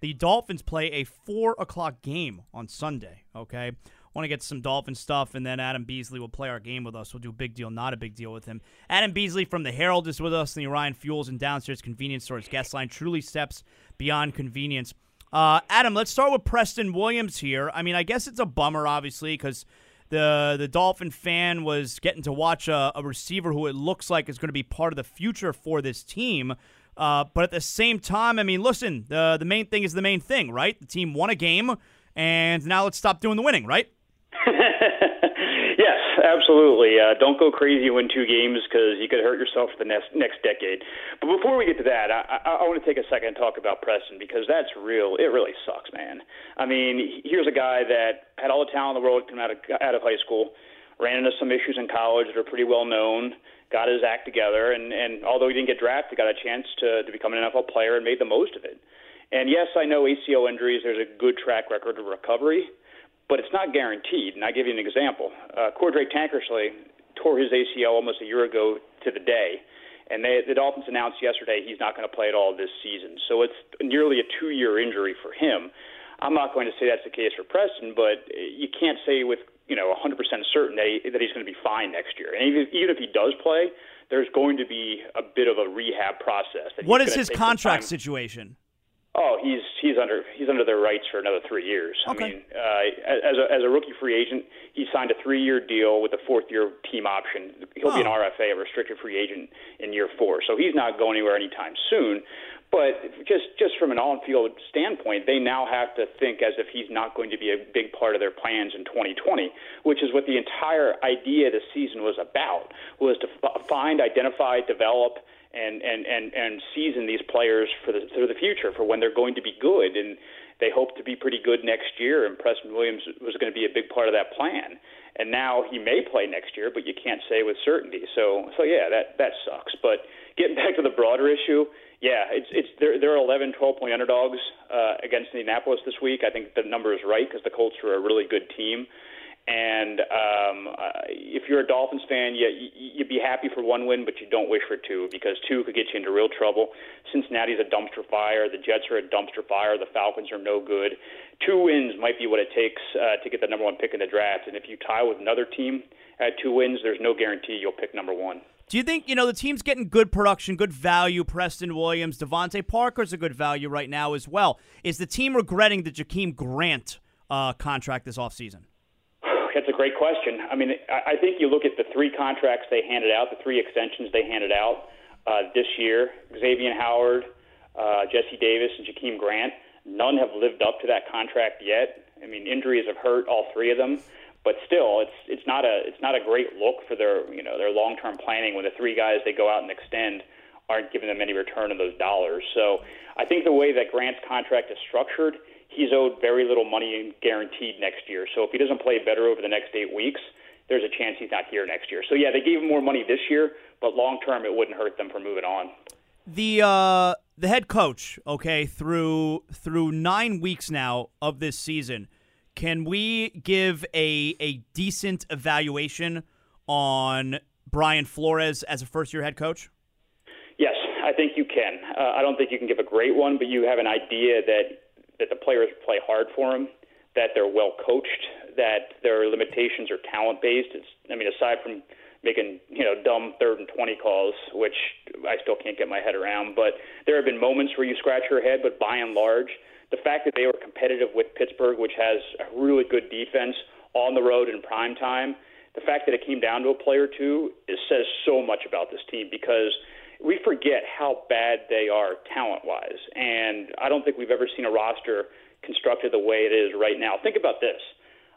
The Dolphins play a 4 o'clock game on Sunday, okay? want to get some Dolphin stuff, and then Adam Beasley will play our game with us. We'll do a big deal, not a big deal with him. Adam Beasley from the Herald is with us in the Orion Fuels and Downstairs Convenience Stores guest line. Truly steps beyond convenience. Uh, Adam, let's start with Preston Williams here. I mean, I guess it's a bummer, obviously, because the the Dolphin fan was getting to watch a, a, receiver who it looks like is going to be part of the future for this team. Uh, but at the same time, I mean, listen, the the main thing is the main thing, right? The team won a game, and now let's stop doing the winning, right? yes, absolutely. Uh, don't go crazy win two games because you could hurt yourself for the next next decade. But before we get to that, I, I, I want to take a second and talk about Preston because that's real. It really sucks, man. I mean, here's a guy that had all the talent in the world coming out of out of high school, ran into some issues in college that are pretty well known. Got his act together, and, and although he didn't get drafted, got a chance to, to become an NFL player and made the most of it. And yes, I know ACL injuries. There's a good track record of recovery but it's not guaranteed. And I give you an example. Uh, Cordrea Tankersley tore his ACL almost a year ago to the day, and they, the Dolphins announced yesterday he's not going to play at all this season. So it's nearly a two-year injury for him. I'm not going to say that's the case for Preston, but you can't say with you know 100% certain that, he, that he's going to be fine next year. And even, even if he does play, there's going to be a bit of a rehab process. What is his contract situation? Oh, he's he's under he's under their rights for another three years. Okay. I mean, uh, as a as a rookie free agent, he signed a three year deal with a fourth year team option. He'll oh. be an oh. RFA, a restricted free agent, in year four. So he's not going anywhere anytime soon. But just just from an on field standpoint, they now have to think as if he's not going to be a big part of their plans in 2020, which is what the entire idea of the season was about: was to find, identify, develop and and and and season these players for the for the future for when they're going to be good. And they hope to be pretty good next year and Preston Williams was going to be a big part of that plan. And now he may play next year but you can't say with certainty. So so yeah that that sucks. But getting back to the broader issue yeah it's it's there there are 11 12 point underdogs uh against Indianapolis this week I think the number is right because the Colts are a really good team and um, uh, if you're a Dolphins fan, you, you'd be happy for one win, but you don't wish for two because two could get you into real trouble. Cincinnati's a dumpster fire. The Jets are a dumpster fire. The Falcons are no good. Two wins might be what it takes uh, to get the number one pick in the draft. And if you tie with another team at two wins, there's no guarantee you'll pick number one. Do you think, you know, the team's getting good production, good value? Preston Williams, DeVante Parker's a good value right now as well. Is the team regretting the Jakeem Grant uh, contract this offseason? That's a great question. I mean, I think you look at the three contracts they handed out, the three extensions they handed out uh, this year Xavier Howard, uh, Jesse Davis, and Jakeem Grant. None have lived up to that contract yet. I mean, injuries have hurt all three of them, but still, it's it's not a it's not a great look for their you know their long term planning when the three guys they go out and extend aren't giving them any return on those dollars. So I think the way that Grant's contract is structured he's owed very little money guaranteed next year. So if he doesn't play better over the next eight weeks, there's a chance he's not here next year. So yeah, they gave him more money this year, but long term it wouldn't hurt them for moving on. The uh, the head coach, okay, through through nine weeks now of this season, can we give a a decent evaluation on Brian Flores as a first year head coach? Yes, I think you can. Uh, I don't think you can give a great one, but you have an idea that that the players play hard for him, that they're well coached, that their limitations are talent based. It's I mean aside from making you know dumb third and twenty calls, which I still can't get my head around, but there have been moments where you scratch your head, but by and large, the fact that they were competitive with Pittsburgh, which has a really good defense on the road in prime time, the fact that it came down to a play or two, it says so much about this team because we forget how bad they are talent wise. And I don't think we've ever seen a roster constructed the way it is right now. Think about this.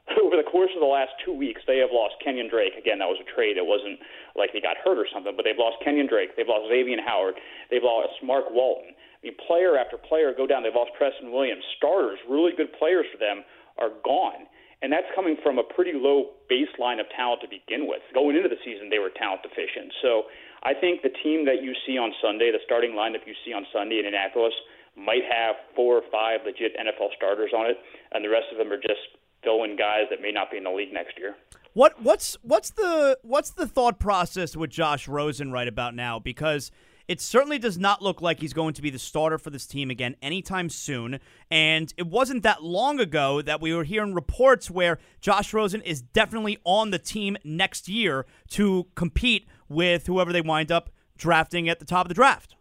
over the course of the last two weeks, they have lost Kenyon Drake. Again, that was a trade. It wasn't like he got hurt or something, but they've lost Kenyon Drake. They've lost Xavier Howard. They've lost Mark Walton. Mean, player after player go down. They've lost Preston Williams. Starters, really good players for them, are gone. And that's coming from a pretty low baseline of talent to begin with. Going into the season, they were talent deficient. So I think the team that you see on Sunday, the starting lineup you see on Sunday in Indianapolis, might have four or five legit NFL starters on it, and the rest of them are just fill-in guys that may not be in the league next year. What what's what's the what's the thought process with Josh Rosen right about now? Because it certainly does not look like he's going to be the starter for this team again anytime soon. And it wasn't that long ago that we were hearing reports where Josh Rosen is definitely on the team next year to compete with whoever they wind up drafting at the top of the draft.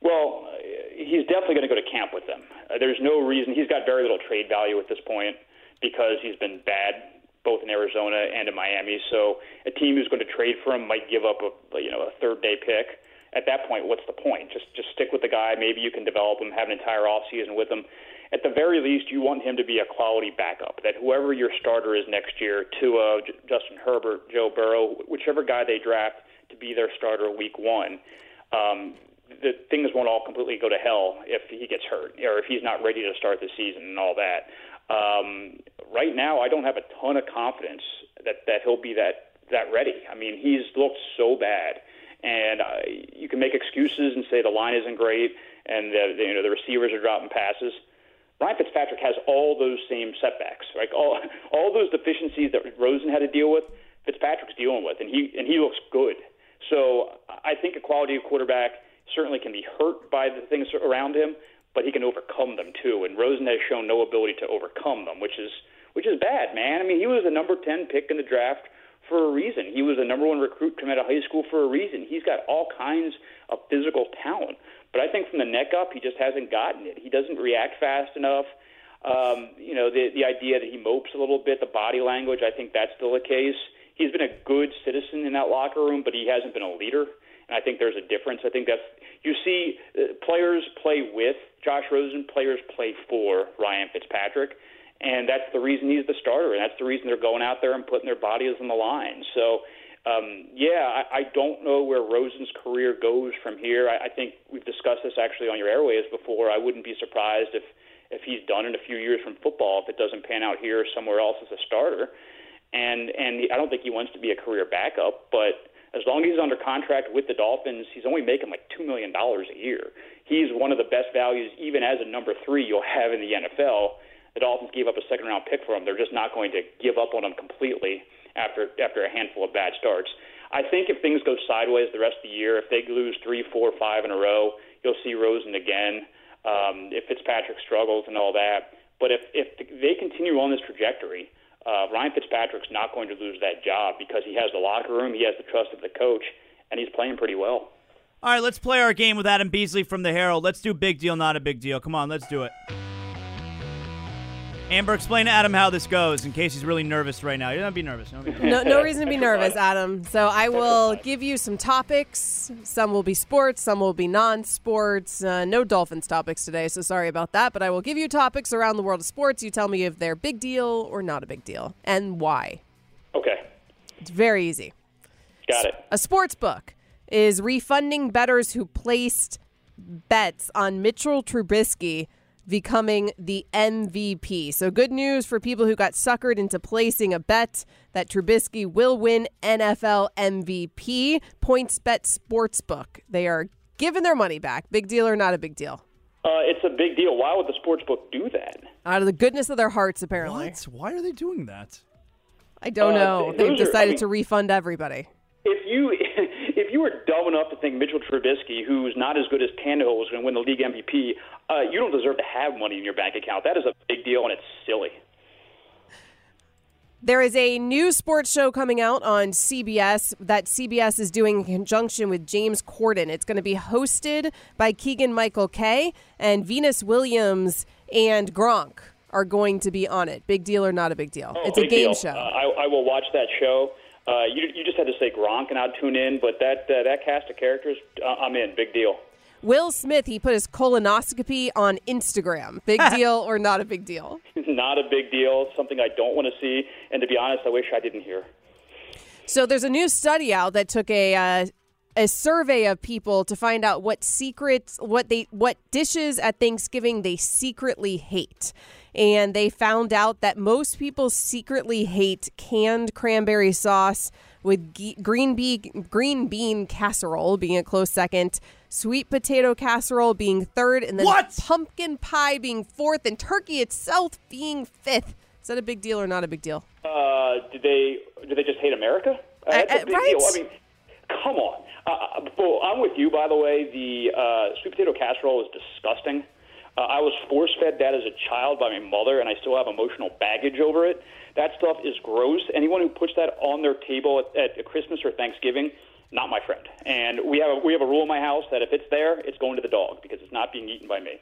Well, he's definitely going to go to camp with them. Uh, there's no reason he's got very little trade value at this point because he's been bad both in Arizona and in Miami. So a team who's going to trade for him might give up a you know a third day pick. At that point, what's the point? Just just stick with the guy. Maybe you can develop him, have an entire off season with him. At the very least, you want him to be a quality backup. That whoever your starter is next year, Tua, J- Justin Herbert, Joe Burrow, whichever guy they draft to be their starter week one, um, the things won't all completely go to hell if he gets hurt or if he's not ready to start the season and all that. Um, right now, I don't have a ton of confidence that that he'll be that that ready. I mean, he's looked so bad, and uh, you can make excuses and say the line isn't great and the, the you know the receivers are dropping passes. Ryan Fitzpatrick has all those same setbacks, right? All all those deficiencies that Rosen had to deal with, Fitzpatrick's dealing with, and he and he looks good. So I think a quality quarterback certainly can be hurt by the things around him, but he can overcome them too. And Rosen has shown no ability to overcome them, which is which is bad, man. I mean, he was a number ten pick in the draft for a reason. He was a number one recruit coming out of high school for a reason. He's got all kinds of physical talent, but I think from the neck up, he just hasn't gotten it. He doesn't react fast enough. Um, you know, the the idea that he mopes a little bit, the body language, I think that's still the case. He's been a good citizen in that locker room, but he hasn't been a leader. And I think there's a difference. I think that's you see uh, players play with Josh Rosen, players play for Ryan Fitzpatrick, and that's the reason he's the starter, and that's the reason they're going out there and putting their bodies on the line. So. Um, yeah, I, I don't know where Rosen's career goes from here. I, I think we've discussed this actually on your airways before. I wouldn't be surprised if if he's done in a few years from football if it doesn't pan out here or somewhere else as a starter. And and I don't think he wants to be a career backup, but as long as he's under contract with the Dolphins, he's only making like two million dollars a year. He's one of the best values, even as a number three, you'll have in the NFL. The Dolphins gave up a second round pick for him. They're just not going to give up on him completely after after a handful of bad starts. I think if things go sideways the rest of the year, if they lose three, four, five in a row, you'll see Rosen again. Um, if Fitzpatrick struggles and all that, but if if they continue on this trajectory, uh, Ryan Fitzpatrick's not going to lose that job because he has the locker room, he has the trust of the coach, and he's playing pretty well. All right, let's play our game with Adam Beasley from the Herald. Let's do big deal, not a big deal. Come on, let's do it. Amber, explain to Adam how this goes in case he's really nervous right now. You don't be nervous. Don't be nervous. No, no reason to be nervous, Adam. So I will give you some topics. Some will be sports, some will be non-sports. Uh, no Dolphins topics today, so sorry about that. But I will give you topics around the world of sports. You tell me if they're big deal or not a big deal, and why. Okay, It's very easy. got it. A sports book is refunding bettors who placed bets on Mitchell Trubisky becoming the MVP. So good news for people who got suckered into placing a bet that Trubisky will win NFL MVP. Points PointsBet Sportsbook. They are giving their money back. Big deal or not a big deal? Uh, it's a big deal. Why would the sports book do that? Out of the goodness of their hearts, apparently. What? Why are they doing that? I don't Uh, know. They've are- decided I mean- to refund everybody. If you if you are dumb enough to think Mitchell Trubisky, who's not as good as Tannehill, was going to win the league MVP, uh, you don't deserve to have money in your bank account. That is a big deal, and it's silly. There is a new sports show coming out on CBS that CBS is doing in conjunction with James Corden. It's going to be hosted by Keegan Michael Key and Venus Williams and Gronk are going to be on it. Big deal or not a big deal? Oh, it's a game deal. show. Uh, I, I will watch that show. Uh, you, you just had to say Gronk and I'd tune in, but that uh, that cast of characters, uh, I'm in. Big deal. Will Smith, he put his colonoscopy on Instagram. Big deal or not a big deal? not a big deal. Something I don't want to see, and to be honest, I wish I didn't hear. So there's a new study out that took a uh, a survey of people to find out what secrets, what they, what dishes at Thanksgiving they secretly hate. And they found out that most people secretly hate canned cranberry sauce, with ge- green bean green bean casserole being a close second, sweet potato casserole being third, and then What? pumpkin pie being fourth, and turkey itself being fifth. Is that a big deal or not a big deal? Uh, did they? Did they just hate America? Uh, that's Uh, a big right. deal. I mean, come on. Uh, Uh, well, I'm with you. By the way, the uh, sweet potato casserole is disgusting. Uh, I was force fed that as a child by my mother, and I still have emotional baggage over it. That stuff is gross. Anyone who puts that on their table at, at Christmas or Thanksgiving, not my friend. And we have a, we have a rule in my house that if it's there, it's going to the dog because it's not being eaten by me.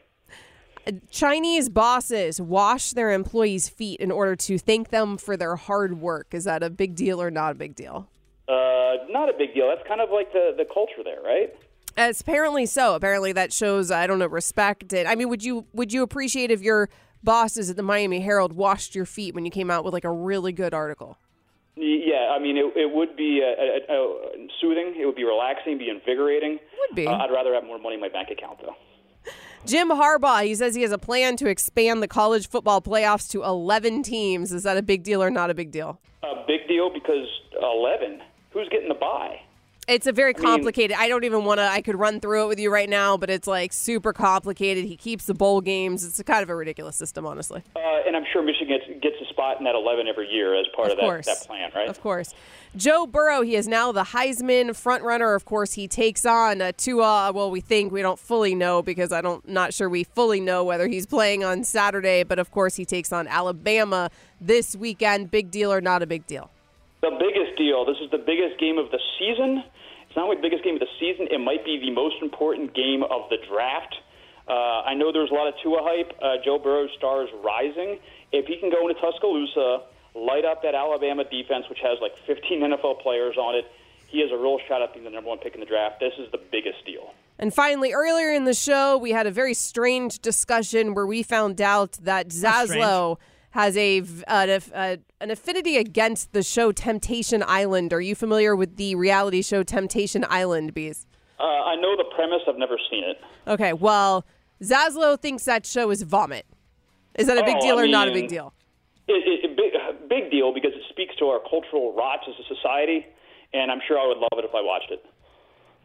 Chinese bosses wash their employees' feet in order to thank them for their hard work. Is that a big deal or not a big deal? Uh, not a big deal. That's kind of like the, the culture there, right? As apparently so. Apparently that shows I don't know respect. And I mean, would you would you appreciate if your bosses at the Miami Herald washed your feet when you came out with like a really good article? Yeah, I mean, it, it would be uh, uh, uh, soothing. It would be relaxing, be invigorating. Would be. Uh, I'd rather have more money in my bank account, though. Jim Harbaugh, he says he has a plan to expand the college football playoffs to 11 teams. Is that a big deal or not a big deal? A big deal because 11. Who's getting the buy? It's a very complicated. I don't even want to. I could run through it with you right now, but it's like super complicated. He keeps the bowl games. It's a kind of a ridiculous system, honestly. Uh, and I'm sure Michigan gets, gets a spot in that 11 every year as part of, Of that, that plan, right? Of course. Joe Burrow, he is now the Heisman frontrunner. Of course, he takes on uh, Tua. Well, we think we don't fully know because I don't not sure we fully know whether he's playing on Saturday. But of course, he takes on Alabama this weekend. Big deal or not a big deal? The biggest deal. This is the biggest game of the season. It's not only the biggest game of the season, it might be the most important game of the draft. Uh, I know there's a lot of Tua hype. Uh, Joe Burrow's star is rising. If he can go into Tuscaloosa, light up that Alabama defense, which has like 15 NFL players on it, he has a real shot at being the number one pick in the draft. This is the biggest deal. And finally, earlier in the show, we had a very strange discussion where we found out that Zaslow has a, v- an aff- uh, an affinity against the show Temptation Island. Are you familiar with the reality show Temptation Island, Bees? Uh, I know the premise. I've never seen it. Okay, well, Zaslow thinks that show is vomit. Is that a big Oh, deal I or not a big deal? It, it, it, big, big deal because it speaks to our cultural rot as a society, and I'm sure I would love it if I watched it.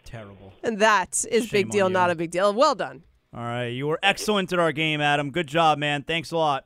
Terrible. And that is Shame big deal, you. not a big deal. Well done. All right, you were excellent at our game, Adam. Good job, man. Thanks a lot.